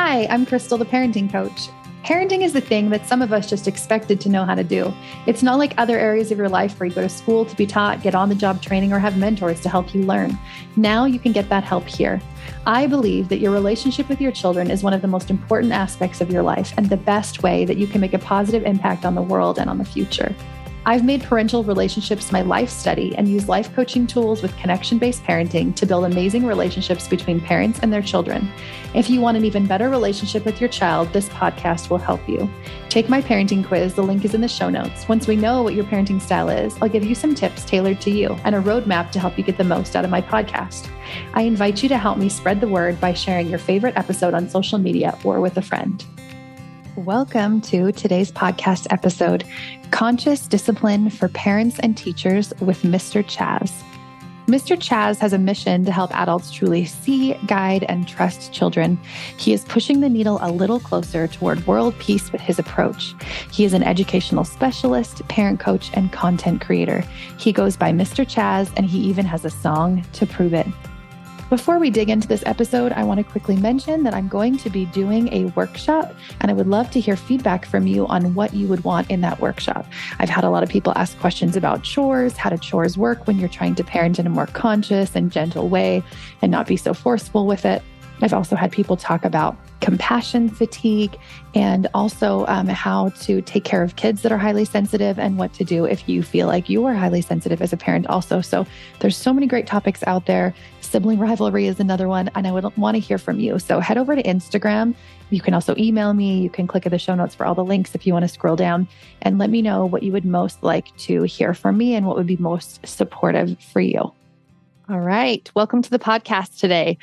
Hi, I'm Crystal, the parenting coach. Parenting is the thing that some of us just expected to know how to do. It's not like other areas of your life where you go to school to be taught, get on the job training, or have mentors to help you learn. Now you can get that help here. I believe that your relationship with your children is one of the most important aspects of your life and the best way that you can make a positive impact on the world and on the future. I've made parental relationships my life study and use life coaching tools with connection based parenting to build amazing relationships between parents and their children. If you want an even better relationship with your child, this podcast will help you. Take my parenting quiz. The link is in the show notes. Once we know what your parenting style is, I'll give you some tips tailored to you and a roadmap to help you get the most out of my podcast. I invite you to help me spread the word by sharing your favorite episode on social media or with a friend. Welcome to today's podcast episode Conscious Discipline for Parents and Teachers with Mr. Chazz. Mr. Chazz has a mission to help adults truly see, guide, and trust children. He is pushing the needle a little closer toward world peace with his approach. He is an educational specialist, parent coach, and content creator. He goes by Mr. Chazz, and he even has a song to prove it. Before we dig into this episode, I want to quickly mention that I'm going to be doing a workshop and I would love to hear feedback from you on what you would want in that workshop. I've had a lot of people ask questions about chores. How do chores work when you're trying to parent in a more conscious and gentle way and not be so forceful with it? I've also had people talk about compassion fatigue and also um, how to take care of kids that are highly sensitive and what to do if you feel like you are highly sensitive as a parent also. So there's so many great topics out there. Sibling rivalry is another one and i would want to hear from you. So head over to instagram. You can also email me. You can click at the show notes for all the links if you want to scroll down and let me know what you would most like to hear from me and what would be most supportive for you. All right. Welcome to the podcast today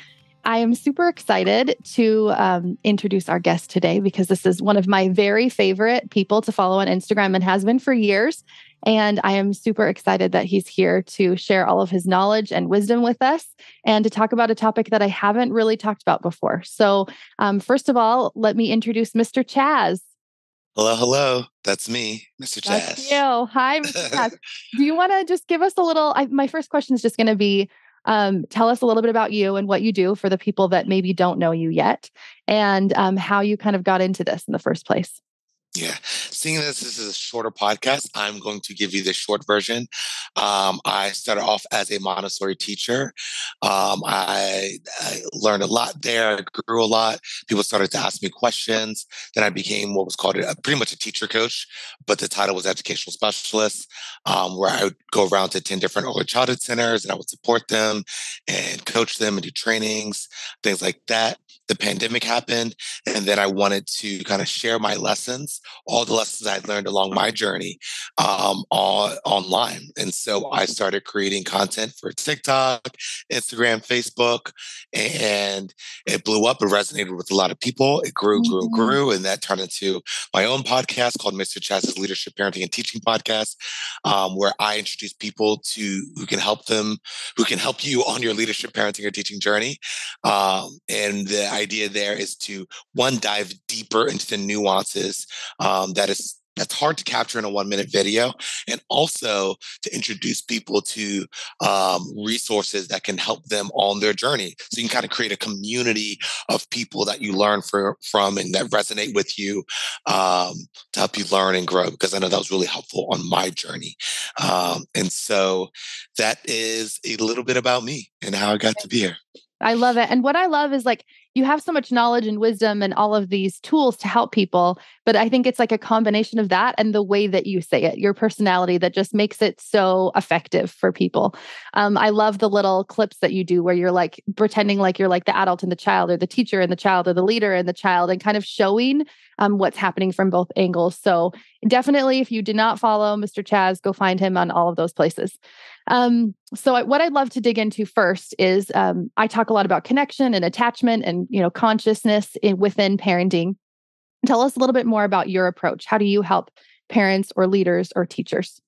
I am super excited to um, introduce our guest today because this is one of my very favorite people to follow on Instagram and has been for years. And I am super excited that he's here to share all of his knowledge and wisdom with us and to talk about a topic that I haven't really talked about before. So, um, first of all, let me introduce Mr. Chazz. Hello, hello. That's me, Mr. Chazz. That's you. Hi, Mr. Chazz. Do you want to just give us a little? I, my first question is just going to be um, tell us a little bit about you and what you do for the people that maybe don't know you yet and um, how you kind of got into this in the first place. Yeah. Seeing as this is a shorter podcast, I'm going to give you the short version. Um, I started off as a Montessori teacher. Um, I, I, learned a lot there, I grew a lot. People started to ask me questions. Then I became what was called a, pretty much a teacher coach, but the title was educational specialist, um, where I would go around to 10 different early childhood centers and I would support them and coach them and do trainings, things like that the pandemic happened. And then I wanted to kind of share my lessons, all the lessons I'd learned along my journey um, on, online. And so I started creating content for TikTok, Instagram, Facebook, and it blew up. It resonated with a lot of people. It grew, grew, mm-hmm. grew. And that turned into my own podcast called Mr. Chazz's Leadership, Parenting, and Teaching Podcast, um, where I introduce people to who can help them, who can help you on your leadership, parenting, or teaching journey. Um, and the idea there is to one dive deeper into the nuances um, that is that's hard to capture in a one minute video and also to introduce people to um, resources that can help them on their journey. So you can kind of create a community of people that you learn for, from and that resonate with you um, to help you learn and grow because i know that was really helpful on my journey. Um, and so that is a little bit about me and how i got to be here. I love it. And what I love is like you have so much knowledge and wisdom and all of these tools to help people. But I think it's like a combination of that and the way that you say it, your personality that just makes it so effective for people. Um, I love the little clips that you do where you're like pretending like you're like the adult and the child, or the teacher and the child, or the leader and the child, and kind of showing um, what's happening from both angles. So definitely, if you did not follow Mr. Chazz, go find him on all of those places. Um, so I, what I'd love to dig into first is um, I talk a lot about connection and attachment and you know consciousness in, within parenting. Tell us a little bit more about your approach. How do you help parents or leaders or teachers?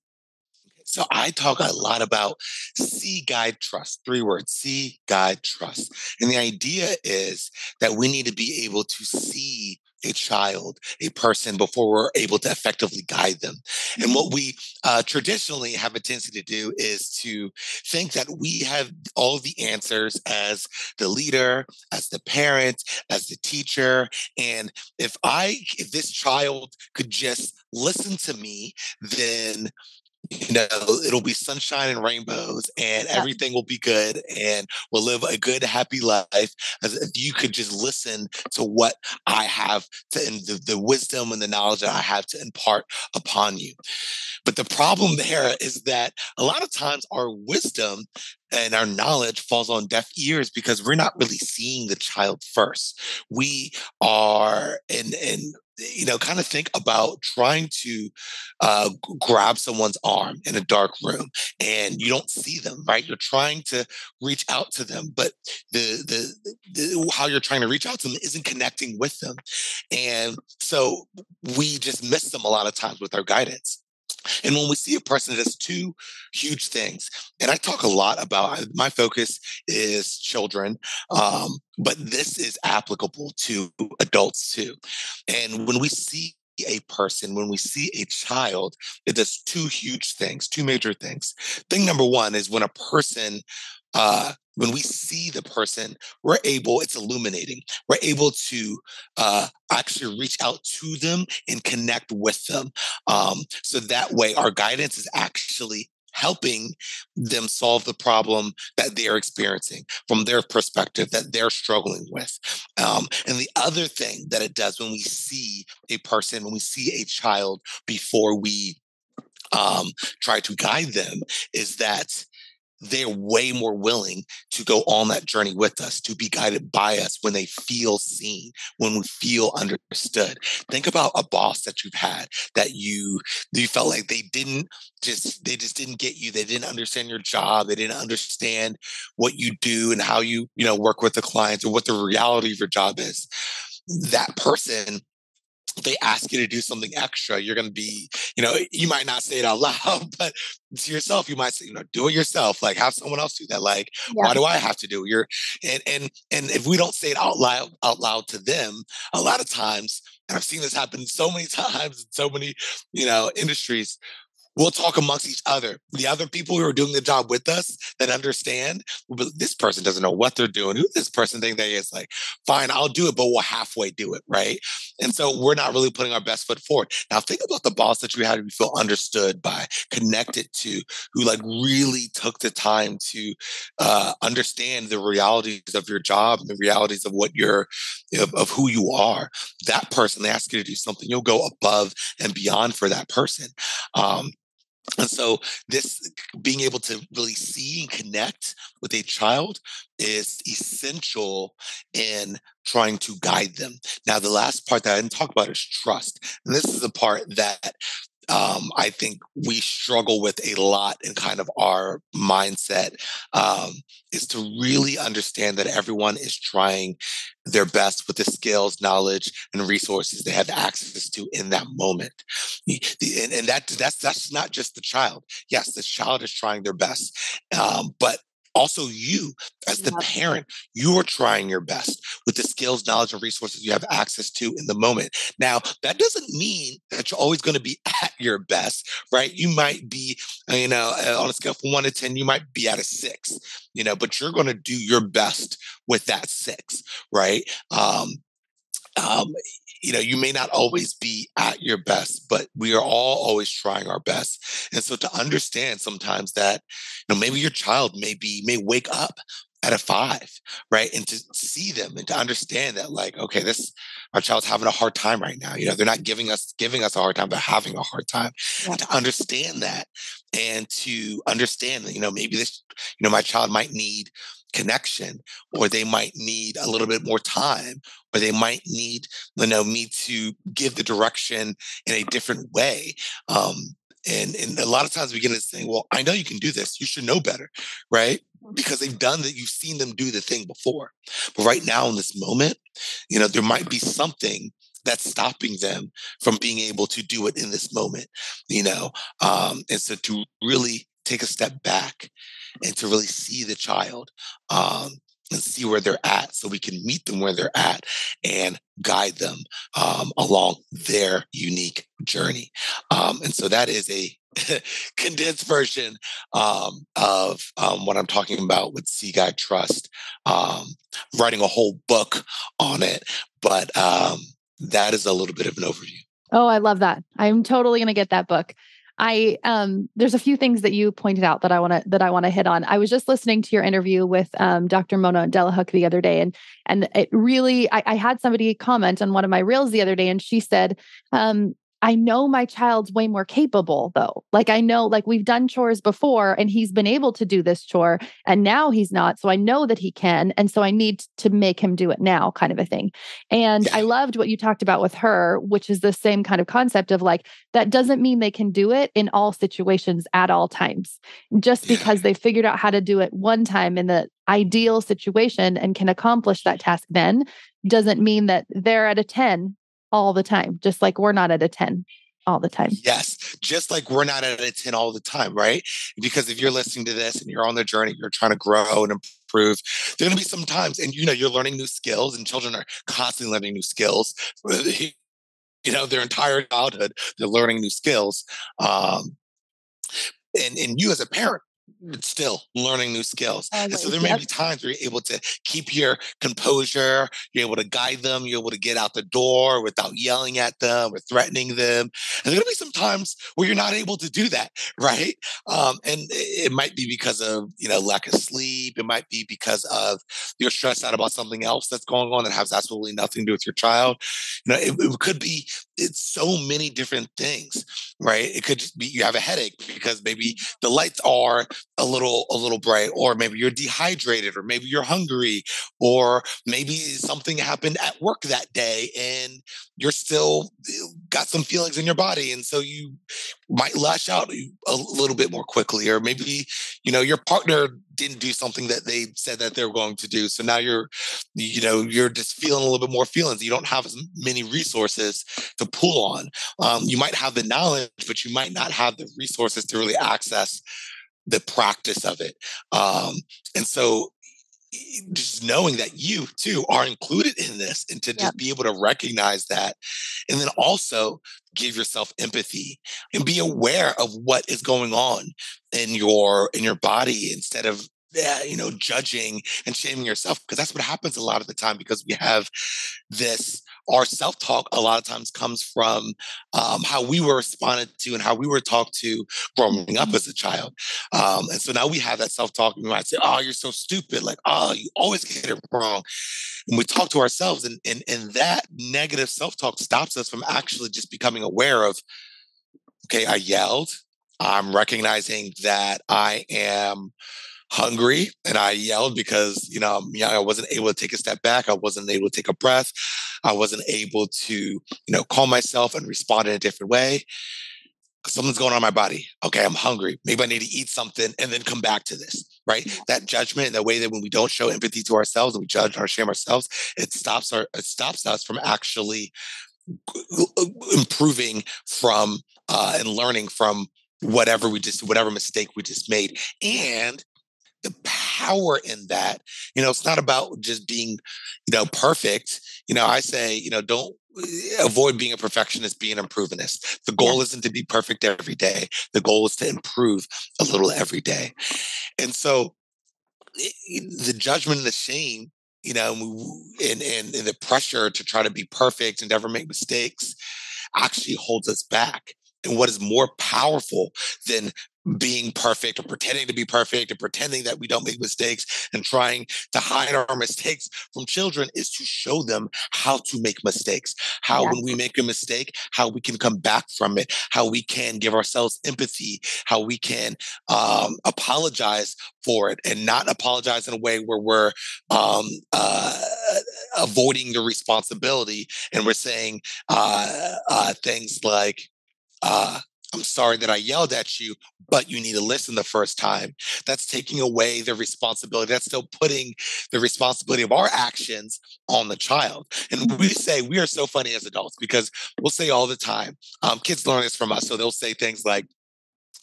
So I talk a lot about see, guide, trust. Three words see, guide, trust. And the idea is that we need to be able to see a child, a person, before we're able to effectively guide them. And what we uh, traditionally have a tendency to do is to think that we have all the answers as the leader, as the parent, as the teacher. And if I, if this child could just listen to me, then you know it'll be sunshine and rainbows and yeah. everything will be good and we'll live a good happy life as if you could just listen to what i have to and the, the wisdom and the knowledge that i have to impart upon you but the problem there is that a lot of times our wisdom and our knowledge falls on deaf ears because we're not really seeing the child first. We are, and and you know, kind of think about trying to uh, grab someone's arm in a dark room, and you don't see them, right? You're trying to reach out to them, but the the, the how you're trying to reach out to them isn't connecting with them, and so we just miss them a lot of times with our guidance. And when we see a person that does two huge things, and I talk a lot about my focus is children, um, but this is applicable to adults too. And when we see a person, when we see a child, it does two huge things, two major things. Thing number one is when a person uh, when we see the person, we're able, it's illuminating. We're able to uh, actually reach out to them and connect with them. Um, so that way, our guidance is actually helping them solve the problem that they're experiencing from their perspective that they're struggling with. Um, and the other thing that it does when we see a person, when we see a child before we um, try to guide them, is that they're way more willing to go on that journey with us, to be guided by us when they feel seen, when we feel understood. Think about a boss that you've had that you you felt like they didn't just they just didn't get you. They didn't understand your job. They didn't understand what you do and how you, you know, work with the clients or what the reality of your job is. That person they ask you to do something extra, you're going to be, you know, you might not say it out loud, but to yourself, you might say, you know, do it yourself. Like have someone else do that. Like, yeah. why do I have to do it? You're, and and and if we don't say it out loud out loud to them, a lot of times, and I've seen this happen so many times in so many, you know, industries we'll talk amongst each other. The other people who are doing the job with us that understand, but this person doesn't know what they're doing. Who this person think they is like, fine, I'll do it, but we'll halfway do it, right? And so we're not really putting our best foot forward. Now think about the boss that you had to feel understood by, connected to, who like really took the time to uh, understand the realities of your job and the realities of what you're, of, of who you are. That person, they ask you to do something, you'll go above and beyond for that person. Um, and so, this being able to really see and connect with a child is essential in trying to guide them. Now, the last part that I didn't talk about is trust. And this is the part that um, I think we struggle with a lot in kind of our mindset um, is to really understand that everyone is trying their best with the skills, knowledge, and resources they have access to in that moment. And, and that that's that's not just the child. Yes, the child is trying their best, um, but also you as the parent you are trying your best with the skills knowledge and resources you have access to in the moment. Now that doesn't mean that you're always going to be at your best right? You might be uh, you know uh, on a scale from 1 to 10 you might be at a 6 you know but you're going to do your best with that 6 right? Um um, you know, you may not always be at your best, but we are all always trying our best. And so to understand sometimes that, you know, maybe your child may be, may wake up at a five, right? And to see them and to understand that, like, okay, this our child's having a hard time right now. You know, they're not giving us giving us a hard time, but having a hard time. Yeah. to understand that and to understand that, you know, maybe this, you know, my child might need connection or they might need a little bit more time or they might need you know me to give the direction in a different way um, and and a lot of times we get into saying well i know you can do this. You should know better right? Because they've done that you've seen them do the thing before. But right now in this moment you know there might be something that's stopping them from being able to do it in this moment you know um, and so to really take a step back and to really see the child um, and see where they're at so we can meet them where they're at and guide them um, along their unique journey. Um, and so that is a condensed version um, of um, what I'm talking about with See Guide Trust, um, writing a whole book on it. But um, that is a little bit of an overview. Oh, I love that. I'm totally going to get that book. I um there's a few things that you pointed out that I want to that I want to hit on. I was just listening to your interview with um, Dr. Mona Delahooke the other day, and and it really I, I, had somebody comment on one of my reels the other day, and she said, um, I know my child's way more capable though. Like I know like we've done chores before and he's been able to do this chore and now he's not. So I know that he can and so I need to make him do it now kind of a thing. And I loved what you talked about with her, which is the same kind of concept of like that doesn't mean they can do it in all situations at all times. Just because they figured out how to do it one time in the ideal situation and can accomplish that task then doesn't mean that they're at a 10 all the time, just like we're not at a 10 all the time. Yes, just like we're not at a 10 all the time, right? Because if you're listening to this and you're on the journey, you're trying to grow and improve, there are going to be some times, and you know, you're learning new skills, and children are constantly learning new skills. You know, their entire childhood, they're learning new skills. Um, and, and you as a parent still learning new skills. and so there may yep. be times where you're able to keep your composure, you're able to guide them, you're able to get out the door without yelling at them or threatening them. And there's gonna be some times where you're not able to do that, right? Um, and it might be because of you know lack of sleep, it might be because of you're stressed out about something else that's going on that has absolutely nothing to do with your child. You know, it, it could be it's so many different things, right? It could just be you have a headache because maybe the lights are a little a little bright, or maybe you're dehydrated, or maybe you're hungry, or maybe something happened at work that day and you're still eh, got some feelings in your body, and so you might lash out a little bit more quickly, or maybe you know your partner didn't do something that they said that they were going to do. So now you're, you know, you're just feeling a little bit more feelings. You don't have as many resources to pull on. Um, you might have the knowledge, but you might not have the resources to really access the practice of it. Um, and so just knowing that you too are included in this and to just yep. be able to recognize that and then also give yourself empathy and be aware of what is going on in your in your body instead of yeah, you know, judging and shaming yourself because that's what happens a lot of the time because we have this our self-talk a lot of times comes from um, how we were responded to and how we were talked to growing up as a child. Um, and so now we have that self-talk and we might say oh you're so stupid like oh you always get it wrong. And we talk to ourselves and, and, and that negative self-talk stops us from actually just becoming aware of okay i yelled. I'm recognizing that i am hungry and I yelled because, you know, um, yeah, I wasn't able to take a step back. I wasn't able to take a breath. I wasn't able to, you know, calm myself and respond in a different way. Something's going on in my body. Okay, I'm hungry. Maybe I need to eat something and then come back to this, right? That judgment and the way that when we don't show empathy to ourselves and we judge or shame ourselves, it stops our it stops us from actually uh, uh, improving from uh, and learning from whatever we just whatever mistake we just made and the power in that. You know, it's not about just being, you know, perfect. You know, I say, you know, don't eh, avoid being a perfectionist, be an improvementist. The goal isn't to be perfect every day. The goal is to improve a little every day. And so eh, the judgment and the shame, you know, and, and, and the pressure to try to be perfect and never make mistakes actually holds us back. And what is more powerful than being perfect or pretending to be perfect and pretending that we don't make mistakes and trying to hide our mistakes from children is to show them how to make mistakes how yeah. when we make a mistake how we can come back from it how we can give ourselves empathy how we can um, apologize for it and not apologize in a way where we're um, uh, avoiding the responsibility and we're saying uh, uh, things like uh, I'm sorry that I yelled at you, but you need to listen the first time. That's taking away the responsibility. That's still putting the responsibility of our actions on the child. And we say we are so funny as adults because we'll say all the time, um, kids learn this from us. So they'll say things like,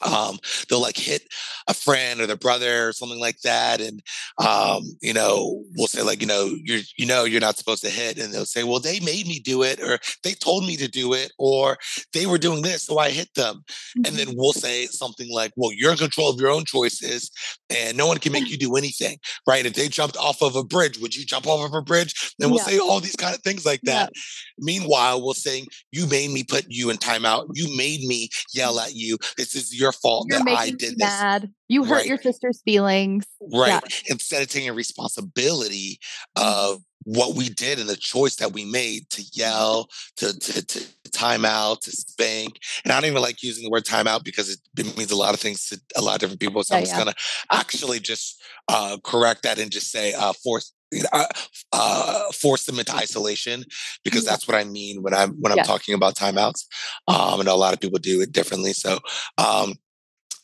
um, they'll like hit a friend or their brother or something like that and um, you know we'll say like you know you're you know you're not supposed to hit and they'll say well they made me do it or they told me to do it or they were doing this so i hit them mm-hmm. and then we'll say something like well you're in control of your own choices and no one can make you do anything right if they jumped off of a bridge would you jump off of a bridge then we'll yeah. say all these kind of things like that yeah. meanwhile we'll say you made me put you in timeout you made me yell at you this is your fault You're that I did this. Mad. You hurt right. your sister's feelings. Right. Yeah. Instead of taking responsibility mm-hmm. of what we did and the choice that we made to yell, to, to, to time out, to spank. And I don't even like using the word timeout because it, it means a lot of things to a lot of different people. So yeah, I'm just yeah. going to actually just uh, correct that and just say uh, force uh, uh, force them into isolation because that's what I mean when I'm when I'm talking about timeouts. Um, and a lot of people do it differently. So, um,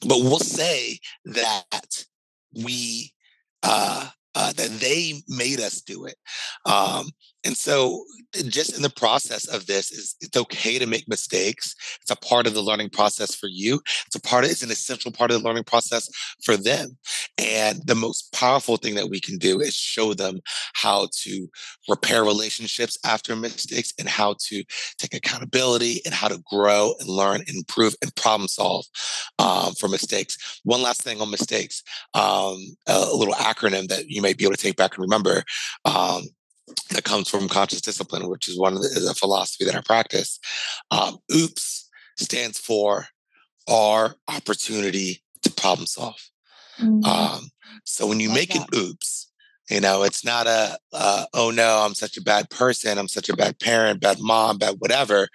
but we'll say that we uh, uh, that they made us do it. Um, and so, just in the process of this, is it's okay to make mistakes. It's a part of the learning process for you. It's a part of it's an essential part of the learning process for them. And the most powerful thing that we can do is show them how to repair relationships after mistakes and how to take accountability and how to grow and learn and improve and problem solve um, for mistakes. One last thing on mistakes, um, a little acronym that you may be able to take back and remember. Um, that comes from conscious discipline, which is one of the, the philosophy that I practice. Um, OOPS stands for our opportunity to problem solve. Mm-hmm. Um, so when you like make that. an oops, you know, it's not a, uh, oh no, I'm such a bad person, I'm such a bad parent, bad mom, bad whatever.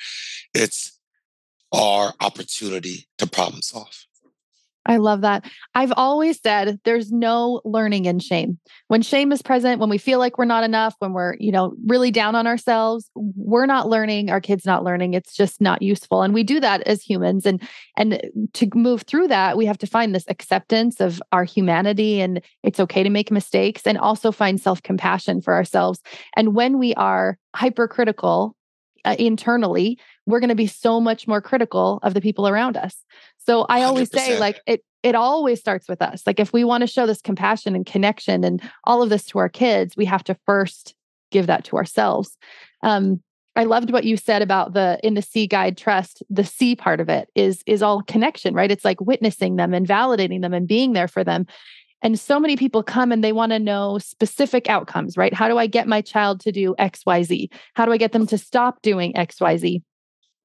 It's our opportunity to problem solve. I love that. I've always said there's no learning in shame. When shame is present, when we feel like we're not enough, when we're, you know, really down on ourselves, we're not learning, our kids not learning. It's just not useful. And we do that as humans and and to move through that, we have to find this acceptance of our humanity and it's okay to make mistakes and also find self-compassion for ourselves. And when we are hypercritical uh, internally, we're going to be so much more critical of the people around us. So I always 100%. say like it it always starts with us. Like if we want to show this compassion and connection and all of this to our kids, we have to first give that to ourselves. Um, I loved what you said about the in the See guide trust. The See part of it is is all connection, right? It's like witnessing them and validating them and being there for them. And so many people come and they want to know specific outcomes, right? How do I get my child to do XYZ? How do I get them to stop doing XYZ?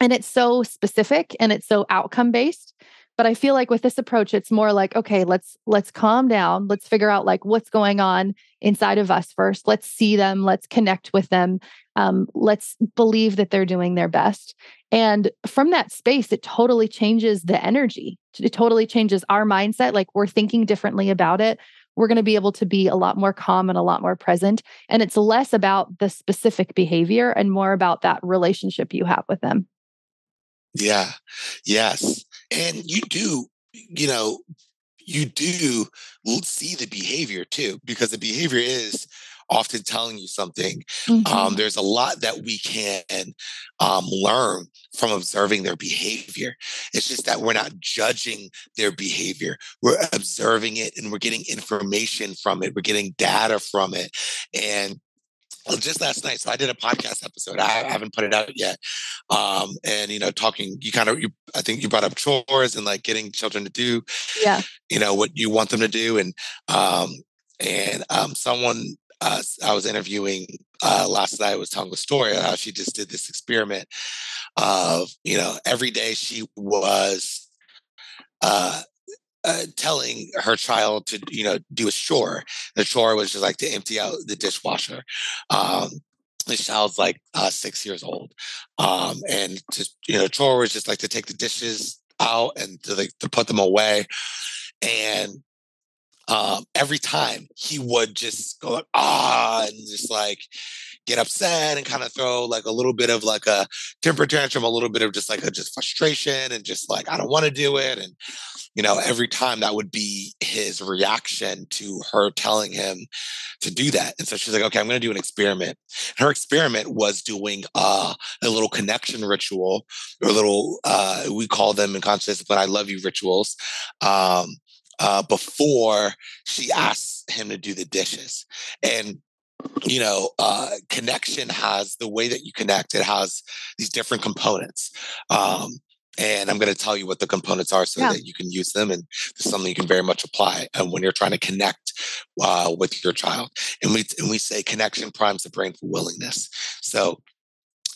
And it's so specific and it's so outcome based but i feel like with this approach it's more like okay let's let's calm down. Let's figure out like what's going on inside of us first. Let's see them. Let's connect with them. Um, let's believe that they're doing their best. And from that space it totally changes the energy. It totally changes our mindset like we're thinking differently about it. We're going to be able to be a lot more calm and a lot more present. And it's less about the specific behavior and more about that relationship you have with them. Yeah. Yes and you do, you know, you do see the behavior too, because the behavior is often telling you something. Um, mm-hmm. Um, there's a lot that we can um, learn from observing their behavior. It's just that we're not judging their behavior. We're observing it and we're getting information from it. We're getting data from it. And well, just last night. So I did a podcast episode. I haven't put it out yet. Um, and you know, talking, you kind of, you, I think you brought up chores and like getting children to do, yeah, you know, what you want them to do. And, um, and, um, someone, uh, I was interviewing, uh, last night was telling a story how she just did this experiment of, you know, every day she was, uh, uh, telling her child to you know do a chore. The chore was just like to empty out the dishwasher. Um, the child's like uh, six years old, um, and just you know, chore was just like to take the dishes out and to like to put them away. And um, every time he would just go like ah and just like get upset and kind of throw like a little bit of like a temper tantrum, a little bit of just like a just frustration and just like I don't want to do it. And you know, every time that would be his reaction to her telling him to do that. And so she's like, okay, I'm going to do an experiment. Her experiment was doing uh, a little connection ritual or a little, uh, we call them in conscious discipline, I love you rituals. Um, uh, before she asks him to do the dishes. And you know, uh, connection has the way that you connect. It has these different components. Um, and I'm going to tell you what the components are so yeah. that you can use them. And it's something you can very much apply uh, when you're trying to connect uh, with your child. And we and we say connection primes the brain for willingness. So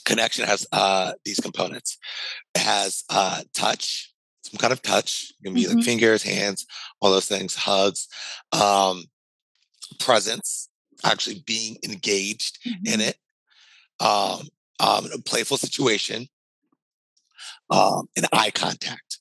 connection has uh, these components. It has uh, touch, some kind of touch. It can be mm-hmm. like fingers, hands, all those things, hugs, um, presence, actually being engaged mm-hmm. in it, um, um, a playful situation, um, and eye contact.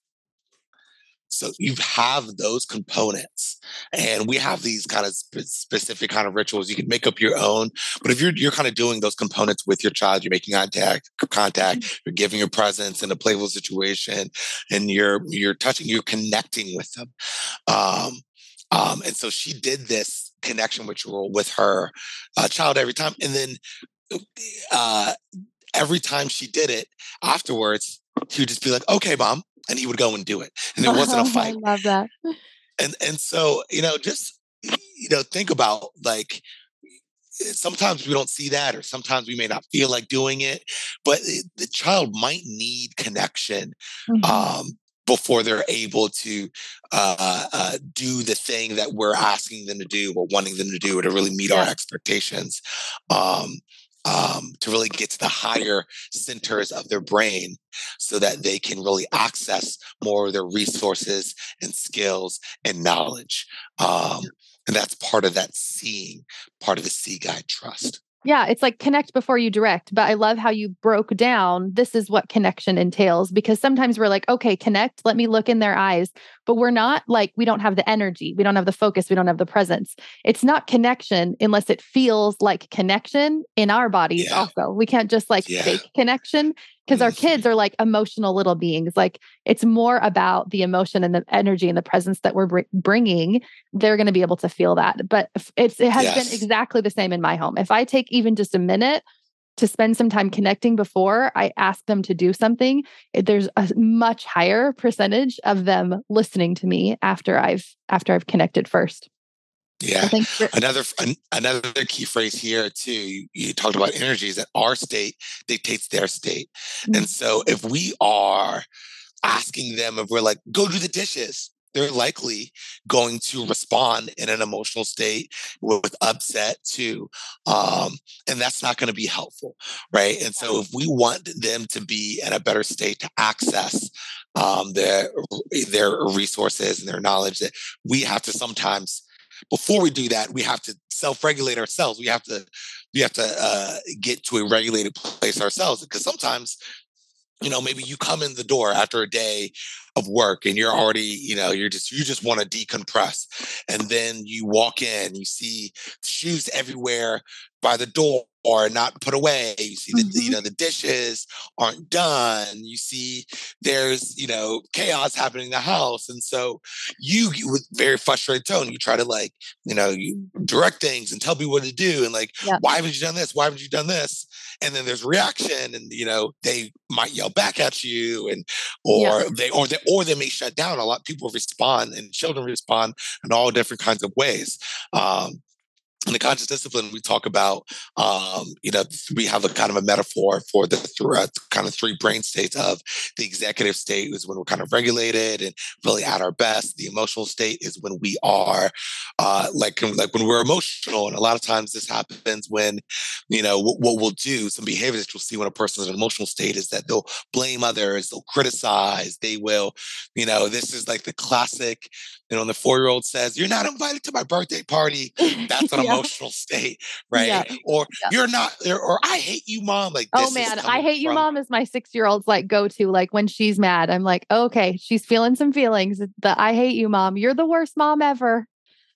So you have those components, and we have these kind of sp- specific kind of rituals. You can make up your own, but if you're you're kind of doing those components with your child, you're making contact, contact, mm-hmm. you're giving your presence in a playful situation, and you're you're touching, you're connecting with them. Um, um, and so she did this connection ritual with her uh, child every time, and then uh, every time she did it afterwards, he would just be like, "Okay, mom," and he would go and do it, and there wasn't a fight. I love that. And and so you know, just you know, think about like sometimes we don't see that or sometimes we may not feel like doing it but it, the child might need connection mm-hmm. um, before they're able to uh, uh, do the thing that we're asking them to do or wanting them to do or to really meet yeah. our expectations um, um, to really get to the higher centers of their brain so that they can really access more of their resources and skills and knowledge. Um, and that's part of that seeing, part of the See Guide trust. Yeah, it's like connect before you direct. But I love how you broke down this is what connection entails because sometimes we're like, okay, connect, let me look in their eyes. But we're not like, we don't have the energy, we don't have the focus, we don't have the presence. It's not connection unless it feels like connection in our bodies, yeah. also. We can't just like yeah. fake connection because our kids are like emotional little beings like it's more about the emotion and the energy and the presence that we're br- bringing they're going to be able to feel that but it's it has yes. been exactly the same in my home if i take even just a minute to spend some time connecting before I ask them to do something, there's a much higher percentage of them listening to me after I've after I've connected first. Yeah. another another key phrase here too. You, you, talked about energies that our state dictates their state, mm-hmm. and so if we are asking them if we're like, go do the dishes, they're likely going to respond in an emotional state with upset too, um, and that's not going to be helpful, right? And so if we want them to be in a better state to access um, their their resources and their knowledge, that we have to sometimes before we do that, we have to self-regulate ourselves. We have to we have to uh, get to a regulated place ourselves because sometimes you know maybe you come in the door after a day of work and you're already you know you're just you just want to decompress and then you walk in you see shoes everywhere by the door or not put away. You see, the, mm-hmm. you know, the dishes aren't done. You see, there's you know chaos happening in the house, and so you, with very frustrated tone, you try to like you know you direct things and tell people what to do, and like yeah. why haven't you done this? Why haven't you done this? And then there's reaction, and you know they might yell back at you, and or yeah. they or they or they may shut down. A lot of people respond, and children respond in all different kinds of ways. Um, in the conscious discipline, we talk about, um, you know, we have a kind of a metaphor for the th- uh, kind of three brain states of the executive state is when we're kind of regulated and really at our best. The emotional state is when we are uh, like, like when we're emotional. And a lot of times this happens when, you know, what, what we'll do, some behaviors that you'll see when a person's in an emotional state is that they'll blame others, they'll criticize, they will, you know, this is like the classic, you know, when the four year old says, You're not invited to my birthday party, that's an yeah. emotional state, right? Yeah. Or yeah. you're not, or I hate you, mom. Like, oh man, I hate you, mom is my six year old's like go to. Like when she's mad, I'm like, okay, she's feeling some feelings. The I hate you, mom. You're the worst mom ever.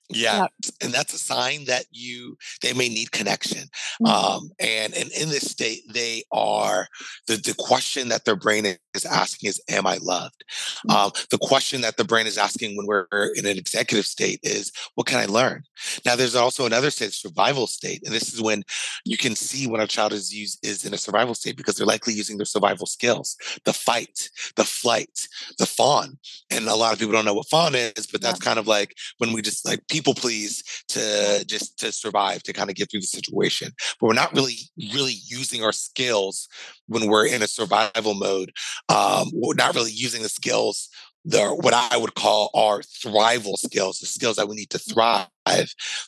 Yeah. And that's a sign that you they may need connection. Mm-hmm. Um, and and in this state, they are the, the question that their brain is asking is, Am I loved? Mm-hmm. Um, the question that the brain is asking when we're in an executive state is, What can I learn? Now there's also another state, survival state. And this is when you can see when a child is used is in a survival state because they're likely using their survival skills, the fight, the flight, the fawn. And a lot of people don't know what fawn is, but that's yeah. kind of like when we just like people please to just to survive to kind of get through the situation but we're not really really using our skills when we're in a survival mode um, we're not really using the skills the what I would call our thrival skills, the skills that we need to thrive.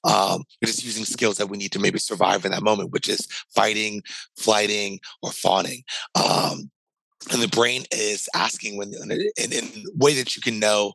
Um, we're just using skills that we need to maybe survive in that moment, which is fighting, flighting, or fawning. Um, and the brain is asking when in, in a way that you can know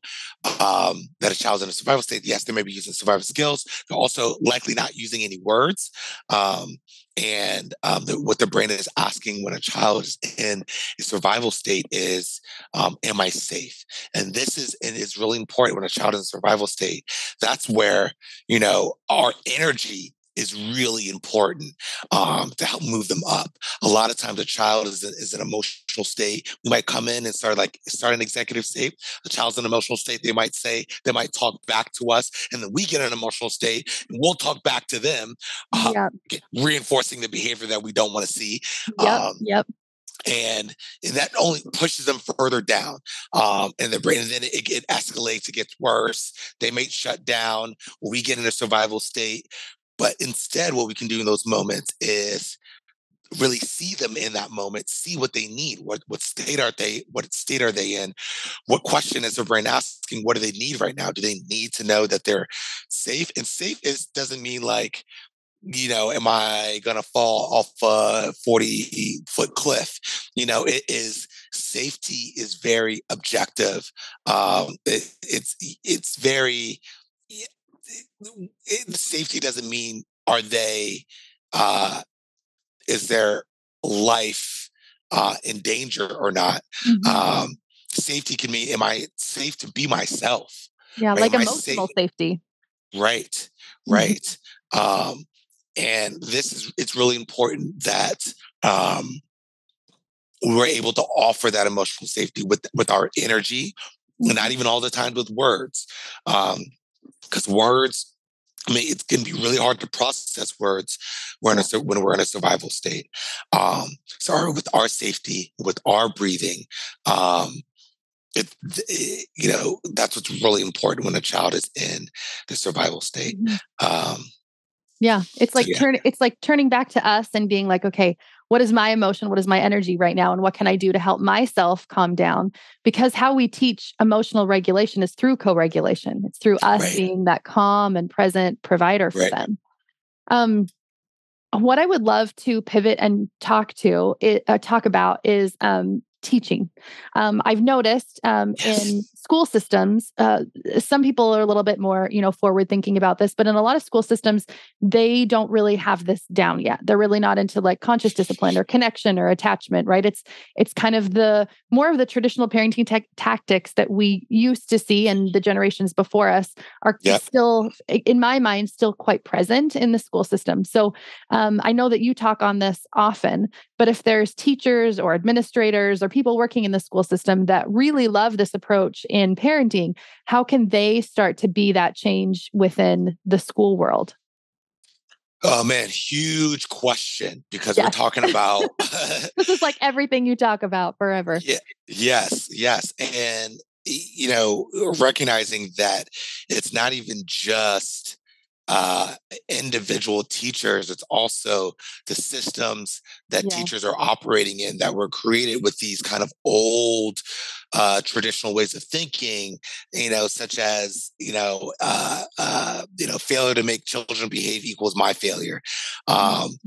um, that a child's in a survival state yes they may be using survival skills they're also likely not using any words um, and um, the, what the brain is asking when a child is in a survival state is um, am i safe? And this is and it's really important when a child is in a survival state that's where you know our energy is really important um, to help move them up. A lot of times, a child is, is an emotional state. We might come in and start like start an executive state. The child's in an emotional state. They might say they might talk back to us, and then we get an emotional state, and we'll talk back to them, uh, reinforcing the behavior that we don't want to see. Yep. Um, yep and, and that only pushes them further down um, in the brain and then it, it escalates it gets worse they may shut down we get in a survival state but instead, what we can do in those moments is really see them in that moment, see what they need, what what state are they, what state are they in, what question is their brain asking, what do they need right now? Do they need to know that they're safe? And safe is doesn't mean like, you know, am I gonna fall off a 40 foot cliff? You know, it is safety is very objective. Um, it, it's it's very it, safety doesn't mean are they uh, is their life uh, in danger or not. Mm-hmm. Um, safety can mean am I safe to be myself? Yeah, right? like am emotional safety. Right, mm-hmm. right. Mm-hmm. Um, and this is it's really important that um, we're able to offer that emotional safety with with our energy, mm-hmm. not even all the time with words. Um, because words I mean, it can be really hard to process words when, a, when we're in a survival state. Um, so, with our safety, with our breathing, um, it, it, you know, that's what's really important when a child is in the survival state. Mm-hmm. Um, yeah, it's like yeah. turn. It's like turning back to us and being like, okay, what is my emotion? What is my energy right now? And what can I do to help myself calm down? Because how we teach emotional regulation is through co regulation, it's through us right. being that calm and present provider for right. them. Um, what I would love to pivot and talk to it, uh, talk about is um, teaching. Um, I've noticed um, yes. in school systems, uh, some people are a little bit more, you know, forward thinking about this, but in a lot of school systems, they don't really have this down yet. They're really not into like conscious discipline or connection or attachment, right? It's it's kind of the more of the traditional parenting te- tactics that we used to see, and the generations before us are yep. still, in my mind, still quite present in the school system. So um, I know that you talk on this often, but if there's teachers or administrators or people working in the school system that really love this approach in parenting, how can they start to be that change within the school world? Oh man, huge question because yes. we're talking about this is like everything you talk about forever. Yeah, yes, yes. And you know, recognizing that it's not even just uh, individual teachers. It's also the systems that yeah. teachers are operating in that were created with these kind of old uh, traditional ways of thinking, you know, such as, you know, uh, uh, you know, failure to make children behave equals my failure. Mm-hmm. Um,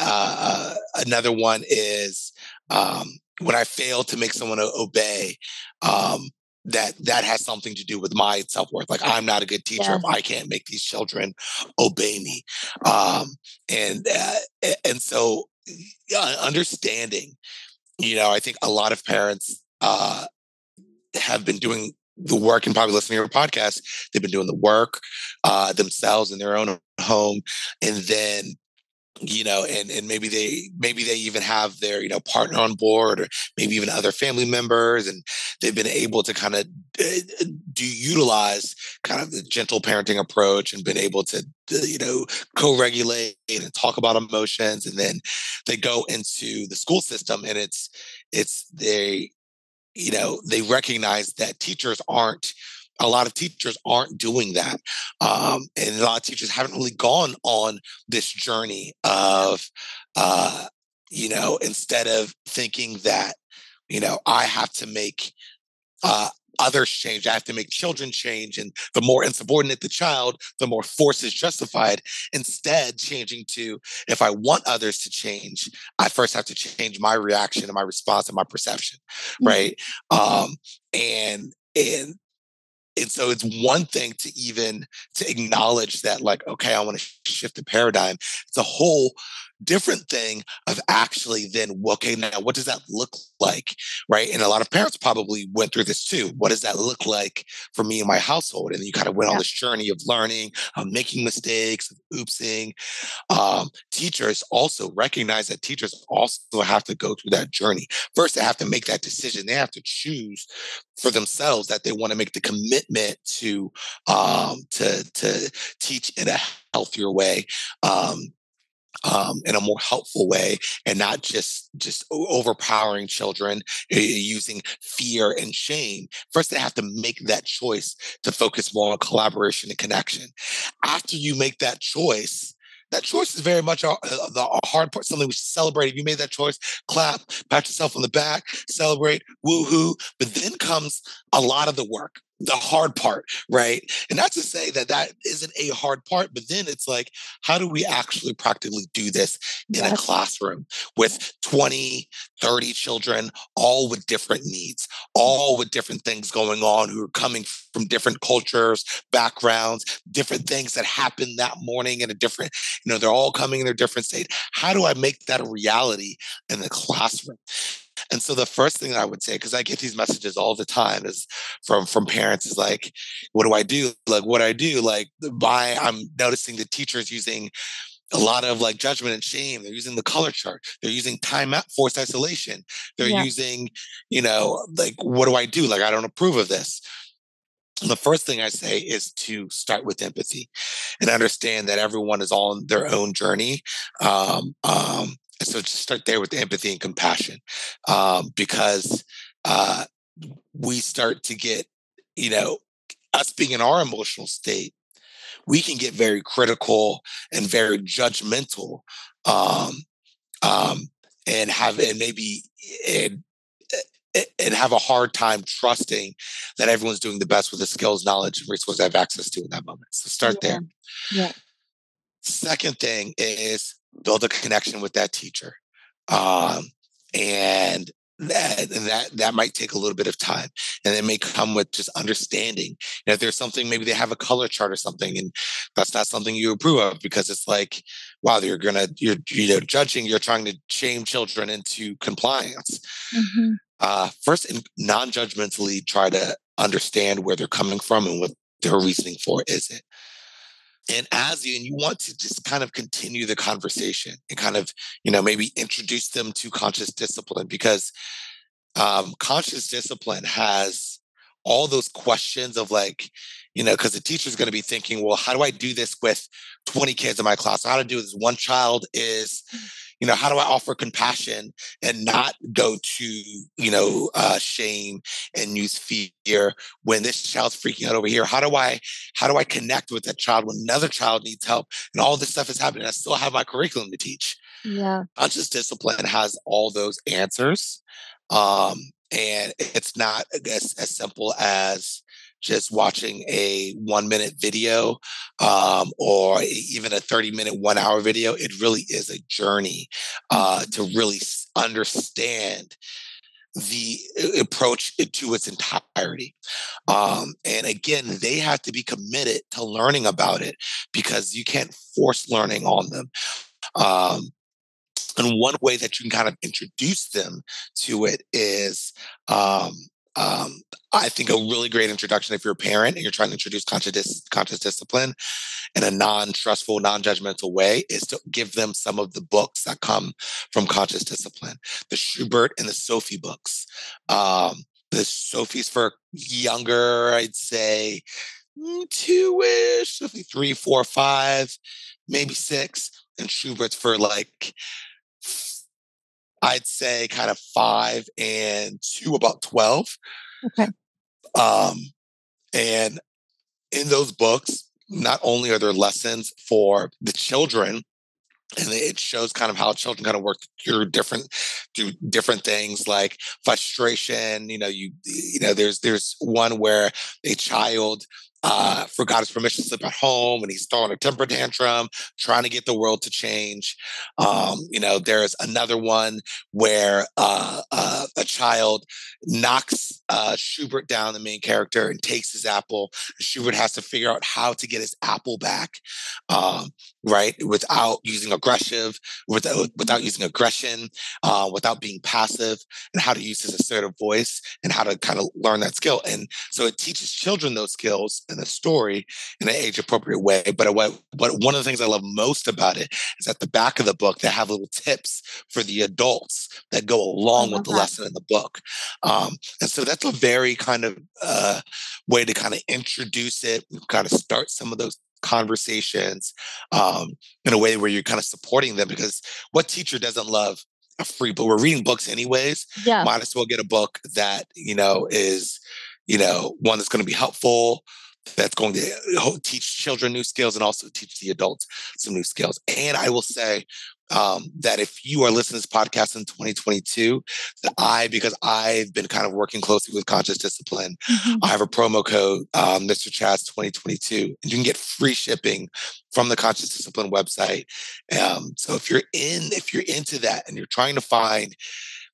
uh, another one is um, when I fail to make someone obey, um, that that has something to do with my self-worth like i'm not a good teacher yeah. if i can't make these children obey me um and uh, and so uh, understanding you know i think a lot of parents uh have been doing the work and probably listening to your podcast, they've been doing the work uh, themselves in their own home, and then you know and and maybe they maybe they even have their you know partner on board or maybe even other family members and they've been able to kind of uh, do utilize kind of the gentle parenting approach and been able to you know co-regulate and talk about emotions and then they go into the school system and it's it's they you know they recognize that teachers aren't a lot of teachers aren't doing that um, and a lot of teachers haven't really gone on this journey of uh, you know instead of thinking that you know i have to make uh, others change. I have to make children change. And the more insubordinate the child, the more force is justified. Instead, changing to if I want others to change, I first have to change my reaction and my response and my perception. Mm-hmm. Right. Um, and and and so it's one thing to even to acknowledge that like okay i want to shift the paradigm. It's a whole different thing of actually then okay now what does that look like right? And a lot of parents probably went through this too. What does that look like for me and my household? And you kind of went yeah. on this journey of learning of making mistakes of oopsing. Um, teachers also recognize that teachers also have to go through that journey. First they have to make that decision. They have to choose for themselves that they want to make the commitment to um, to to teach in a healthier way. Um, um, in a more helpful way and not just just overpowering children uh, using fear and shame first they have to make that choice to focus more on collaboration and connection after you make that choice that choice is very much a, a, a, hard part, something we should celebrate. If you made that choice, clap, pat yourself on the back, celebrate, woohoo. But then comes a lot of the work the hard part, right? And not to say that that isn't a hard part, but then it's like, how do we actually practically do this in yes. a classroom with 20, 30 children, all with different needs, all with different things going on, who are coming from different cultures, backgrounds, different things that happen that morning in a different, you know, they're all coming in their different state. How do I make that a reality in the classroom? And so the first thing I would say, because I get these messages all the time, is from from parents is like, what do I do? Like what do I do? Like my I'm noticing the teachers using a lot of like judgment and shame. They're using the color chart. They're using time out forced isolation. They're yeah. using, you know, like what do I do? Like I don't approve of this. the first thing I say is to start with empathy and understand that everyone is on their own journey. Um, um, so just start there with empathy and compassion um, because uh, we start to get you know us being in our emotional state we can get very critical and very judgmental um, um, and have and maybe and, and have a hard time trusting that everyone's doing the best with the skills knowledge and resources they have access to in that moment. So start yeah. there. Yeah. Second thing is build a connection with that teacher. Um, and that, and that that might take a little bit of time and it may come with just understanding and if there's something maybe they have a color chart or something and that's not something you approve of because it's like wow you're gonna you're you know judging you're trying to shame children into compliance mm-hmm. uh, first non-judgmentally try to understand where they're coming from and what their reasoning for is it and as you and you want to just kind of continue the conversation and kind of you know maybe introduce them to conscious discipline because um, conscious discipline has all those questions of like you know because the teacher's going to be thinking well how do i do this with 20 kids in my class? How to do this? One child is you know how do i offer compassion and not go to you know uh, shame and use fear when this child's freaking out over here? How do i how do i connect with that child when another child needs help and all this stuff is happening? I still have my curriculum to teach. Yeah. Conscious discipline has all those answers um and it's not as, as simple as just watching a one minute video um, or even a 30 minute, one hour video. It really is a journey uh, to mm-hmm. really understand the approach to its entirety. Um, and again, they have to be committed to learning about it because you can't force learning on them. Um, and one way that you can kind of introduce them to it is um, um, I think a really great introduction if you're a parent and you're trying to introduce conscious, conscious discipline in a non trustful, non-judgmental way is to give them some of the books that come from conscious discipline. The Schubert and the Sophie books. Um, the Sophie's for younger, I'd say mm, two-ish, three, four, five, maybe six, and Schubert's for like I'd say kind of five and two about 12. Okay. Um, and in those books, not only are there lessons for the children, and it shows kind of how children kind of work through different through different things like frustration you know you you know there's there's one where a child uh, forgot his permission slip at home and he's throwing a temper tantrum, trying to get the world to change. Um, you know, there's another one where uh, uh, a child knocks uh, Schubert down, the main character, and takes his apple. Schubert has to figure out how to get his apple back, um, right, without using aggressive, without without using aggression, uh, without being passive, and how to use his assertive voice and how to kind of learn that skill. And so it teaches children those skills and the story in an age appropriate way. But what, what one of the things I love most about it is at the back of the book they have little tips for the adults that go along with the that. lesson in the book. Um, and so that's a very kind of uh, way to kind of introduce it, kind of start some of those conversations um, in a way where you're kind of supporting them because what teacher doesn't love a free book? We're reading books anyways. Yeah. Might as well get a book that, you know, is, you know, one that's going to be helpful, that's going to uh, teach children new skills and also teach the adults some new skills. And I will say um, that if you are listening to this podcast in 2022, that I, because I've been kind of working closely with Conscious Discipline, mm-hmm. I have a promo code, um, Mr. Chazz 2022, and you can get free shipping from the Conscious Discipline website. Um, so if you're in, if you're into that and you're trying to find,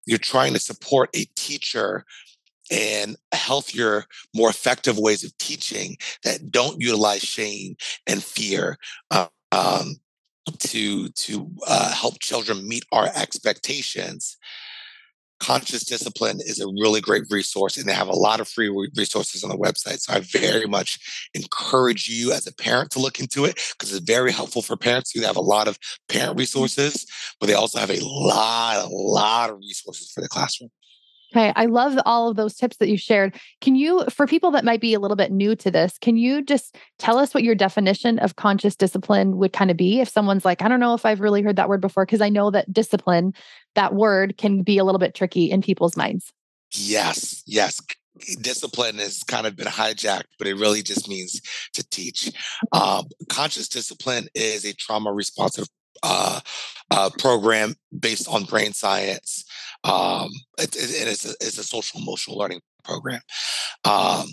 you're trying to support a teacher and healthier, more effective ways of teaching that don't utilize shame and fear uh, um, to to uh, help children meet our expectations. Conscious Discipline is a really great resource, and they have a lot of free resources on the website. So I very much encourage you as a parent to look into it because it's very helpful for parents who have a lot of parent resources, but they also have a lot, a lot of resources for the classroom. Okay. I love all of those tips that you shared. Can you, for people that might be a little bit new to this, can you just tell us what your definition of conscious discipline would kind of be? If someone's like, I don't know if I've really heard that word before, because I know that discipline, that word can be a little bit tricky in people's minds. Yes. Yes discipline has kind of been hijacked, but it really just means to teach. Um, conscious discipline is a trauma responsive uh, uh, program based on brain science um, it, it, it's, a, it's a social emotional learning program. Um,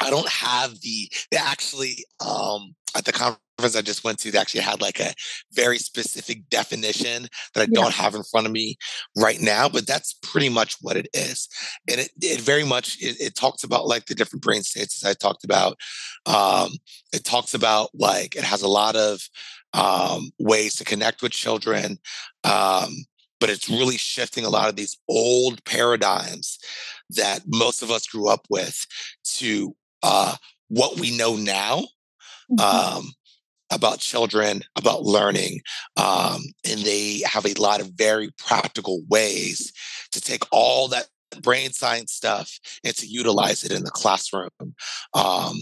I don't have the, they actually, um, at the conference I just went to, they actually had like a very specific definition that I don't have in front of me right now, but that's pretty much what it is. And it, it very much, it, it talks about like the different brain states I talked about. Um, it talks about like, it has a lot of um, ways to connect with children. Um, but it's really shifting a lot of these old paradigms that most of us grew up with to uh, what we know now mm-hmm. um, about children, about learning. Um, and they have a lot of very practical ways to take all that brain science stuff and to utilize it in the classroom. Um,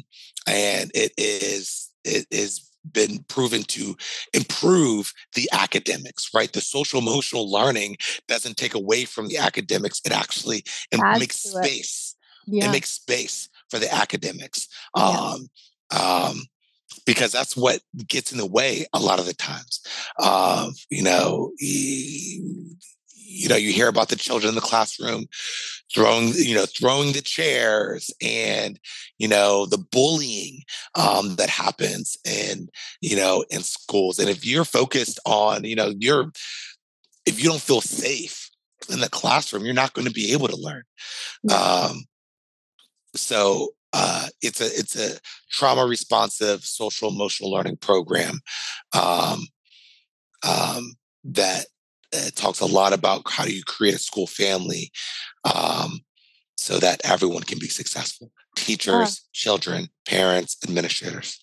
and it is, it is been proven to improve the academics, right? The social emotional learning doesn't take away from the academics. It actually it makes space. It. Yeah. it makes space for the academics. Yeah. Um, um, because that's what gets in the way a lot of the times. Uh, you know, you know, you hear about the children in the classroom throwing, you know, throwing the chairs and, you know, the bullying um, that happens in, you know, in schools. And if you're focused on, you know, you're, if you don't feel safe in the classroom, you're not going to be able to learn. Um, so uh, it's a it's a trauma responsive social emotional learning program um, um, that it talks a lot about how do you create a school family um, so that everyone can be successful teachers, children, parents, administrators.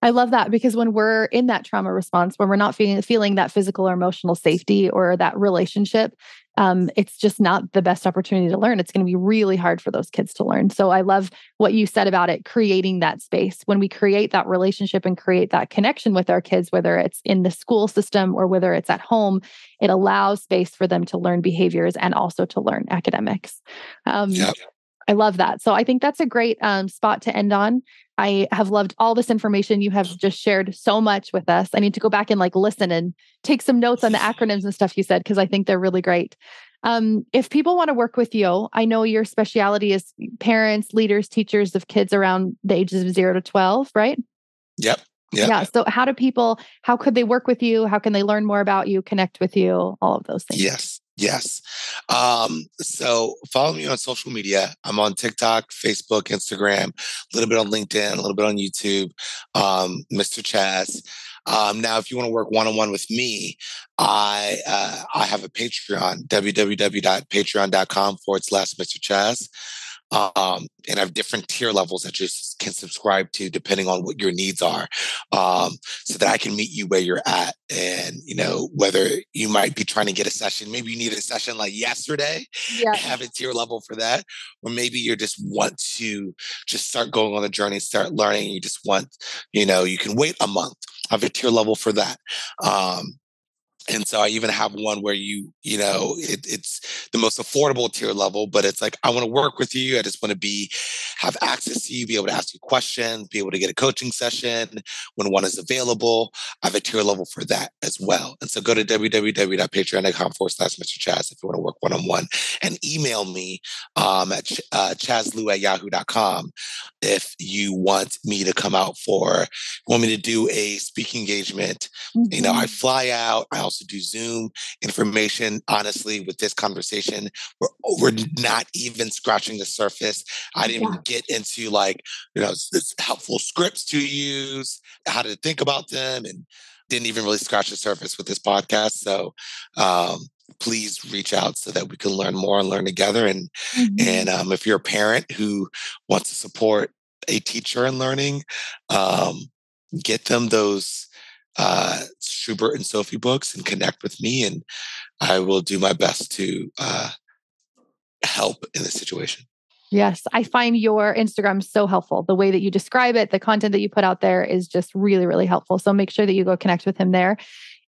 I love that because when we're in that trauma response, when we're not feeling feeling that physical or emotional safety or that relationship, um, it's just not the best opportunity to learn. It's going to be really hard for those kids to learn. So I love what you said about it, creating that space. When we create that relationship and create that connection with our kids, whether it's in the school system or whether it's at home, it allows space for them to learn behaviors and also to learn academics. Um, yep. I love that. So I think that's a great um, spot to end on. I have loved all this information you have just shared so much with us. I need to go back and like listen and take some notes on the acronyms and stuff you said because I think they're really great. Um, if people want to work with you, I know your specialty is parents, leaders, teachers of kids around the ages of zero to 12, right? Yep. Yep. Yeah. So, how do people, how could they work with you? How can they learn more about you, connect with you, all of those things? Yes. Yes. Um, so follow me on social media. I'm on TikTok, Facebook, Instagram, a little bit on LinkedIn, a little bit on YouTube, um, Mr. Chazz. Um, now, if you want to work one on one with me, I uh, I have a Patreon, www.patreon.com forward slash Mr. Chazz. Um, and I have different tier levels that you can subscribe to depending on what your needs are, um, so that I can meet you where you're at. And you know whether you might be trying to get a session, maybe you need a session like yesterday, yeah. have a tier level for that, or maybe you just want to just start going on the journey, start learning. You just want, you know, you can wait a month. Have a tier level for that. Um, and so I even have one where you, you know, it, it's the most affordable tier level, but it's like, I want to work with you. I just want to be, have access to you, be able to ask you questions, be able to get a coaching session when one is available. I have a tier level for that as well. And so go to www.patreon.com forward slash Mr. Chazz if you want to work one on one and email me um, at ch- uh, chazlu at yahoo.com if you want me to come out for, want me to do a speaking engagement. Mm-hmm. You know, I mm-hmm. fly out. I also do Zoom information. Honestly, with this conversation, we're, we're not even scratching the surface. I didn't yeah. even get into like, you know, helpful scripts to use, how to think about them, and didn't even really scratch the surface with this podcast. So, um, please reach out so that we can learn more and learn together. And mm-hmm. and um, if you're a parent who wants to support a teacher in learning, um, get them those uh, Schubert and Sophie books and connect with me, and I will do my best to uh, help in this situation. Yes, I find your Instagram so helpful. The way that you describe it, the content that you put out there is just really, really helpful. So make sure that you go connect with him there.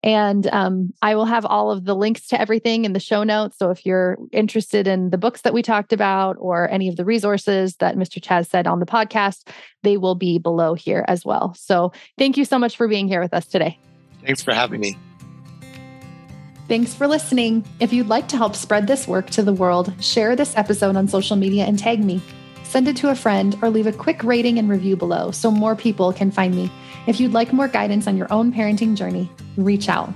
And um, I will have all of the links to everything in the show notes. So if you're interested in the books that we talked about or any of the resources that Mr. Chazz said on the podcast, they will be below here as well. So thank you so much for being here with us today. Thanks for having me. Thanks for listening. If you'd like to help spread this work to the world, share this episode on social media and tag me. Send it to a friend or leave a quick rating and review below so more people can find me. If you'd like more guidance on your own parenting journey, reach out.